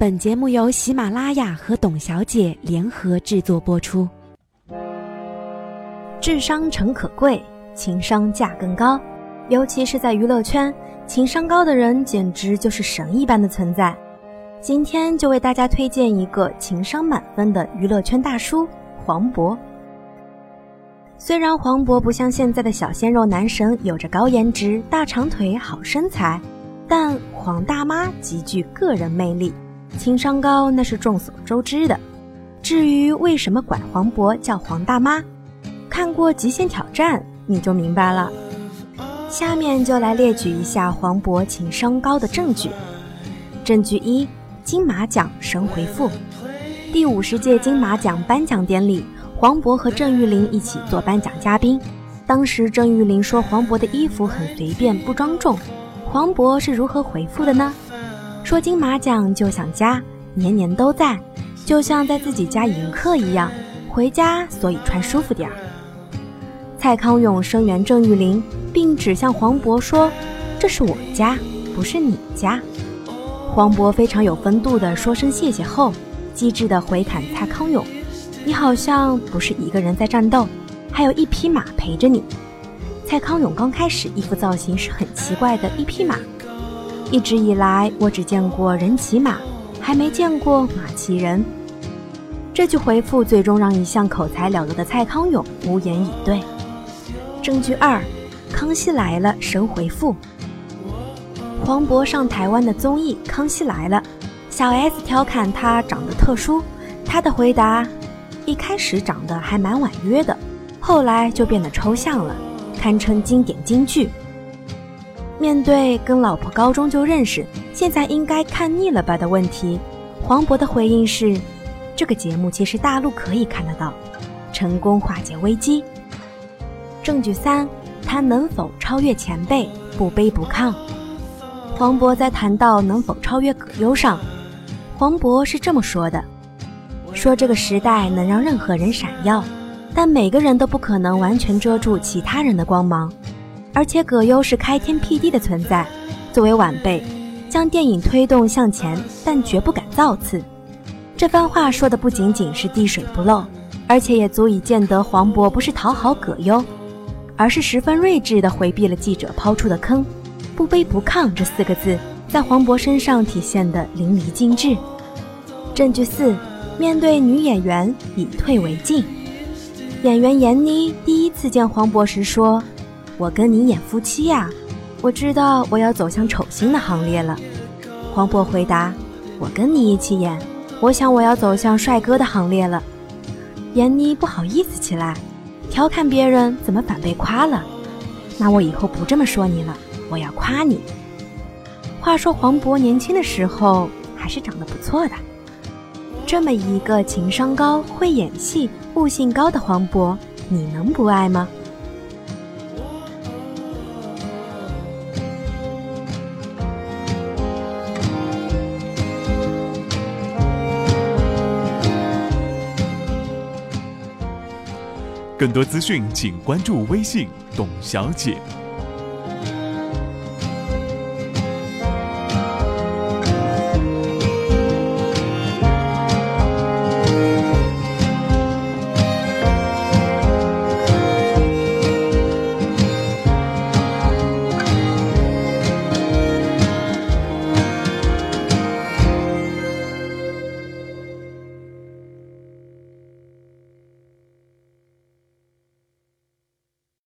本节目由喜马拉雅和董小姐联合制作播出。智商诚可贵，情商价更高。尤其是在娱乐圈，情商高的人简直就是神一般的存在。今天就为大家推荐一个情商满分的娱乐圈大叔黄渤。虽然黄渤不像现在的小鲜肉男神有着高颜值、大长腿、好身材，但黄大妈极具个人魅力。情商高那是众所周知的，至于为什么管黄渤叫黄大妈，看过《极限挑战》你就明白了。下面就来列举一下黄渤情商高的证据。证据一：金马奖神回复。第五十届金马奖颁奖典礼，黄渤和郑裕玲一起做颁奖嘉宾。当时郑裕玲说黄渤的衣服很随便不庄重，黄渤是如何回复的呢？说金马奖就像家，年年都在，就像在自己家迎客一样。回家所以穿舒服点儿。蔡康永声援郑裕玲，并指向黄渤说：“这是我家，不是你家。”黄渤非常有风度的说声谢谢后，机智的回砍蔡康永：“你好像不是一个人在战斗，还有一匹马陪着你。”蔡康永刚开始衣服造型是很奇怪的一匹马。一直以来，我只见过人骑马，还没见过马骑人。这句回复最终让一向口才了得的蔡康永无言以对。证据二：康熙来了神回复。黄渤上台湾的综艺《康熙来了》，小 S 调侃他长得特殊，他的回答：一开始长得还蛮婉约的，后来就变得抽象了，堪称经典金句。面对跟老婆高中就认识，现在应该看腻了吧的问题，黄渤的回应是：这个节目其实大陆可以看得到，成功化解危机。证据三，他能否超越前辈，不卑不亢？黄渤在谈到能否超越葛优上，黄渤是这么说的：说这个时代能让任何人闪耀，但每个人都不可能完全遮住其他人的光芒。而且葛优是开天辟地的存在，作为晚辈，将电影推动向前，但绝不敢造次。这番话说的不仅仅是滴水不漏，而且也足以见得黄渤不是讨好葛优，而是十分睿智的回避了记者抛出的坑。不卑不亢这四个字，在黄渤身上体现的淋漓尽致。证据四：面对女演员以退为进。演员闫妮第一次见黄渤时说。我跟你演夫妻呀，我知道我要走向丑星的行列了。黄渤回答：“我跟你一起演，我想我要走向帅哥的行列了。”闫妮不好意思起来，调侃别人怎么反被夸了。那我以后不这么说你了，我要夸你。话说黄渤年轻的时候还是长得不错的，这么一个情商高、会演戏、悟性高的黄渤，你能不爱吗？更多资讯，请关注微信“董小姐”。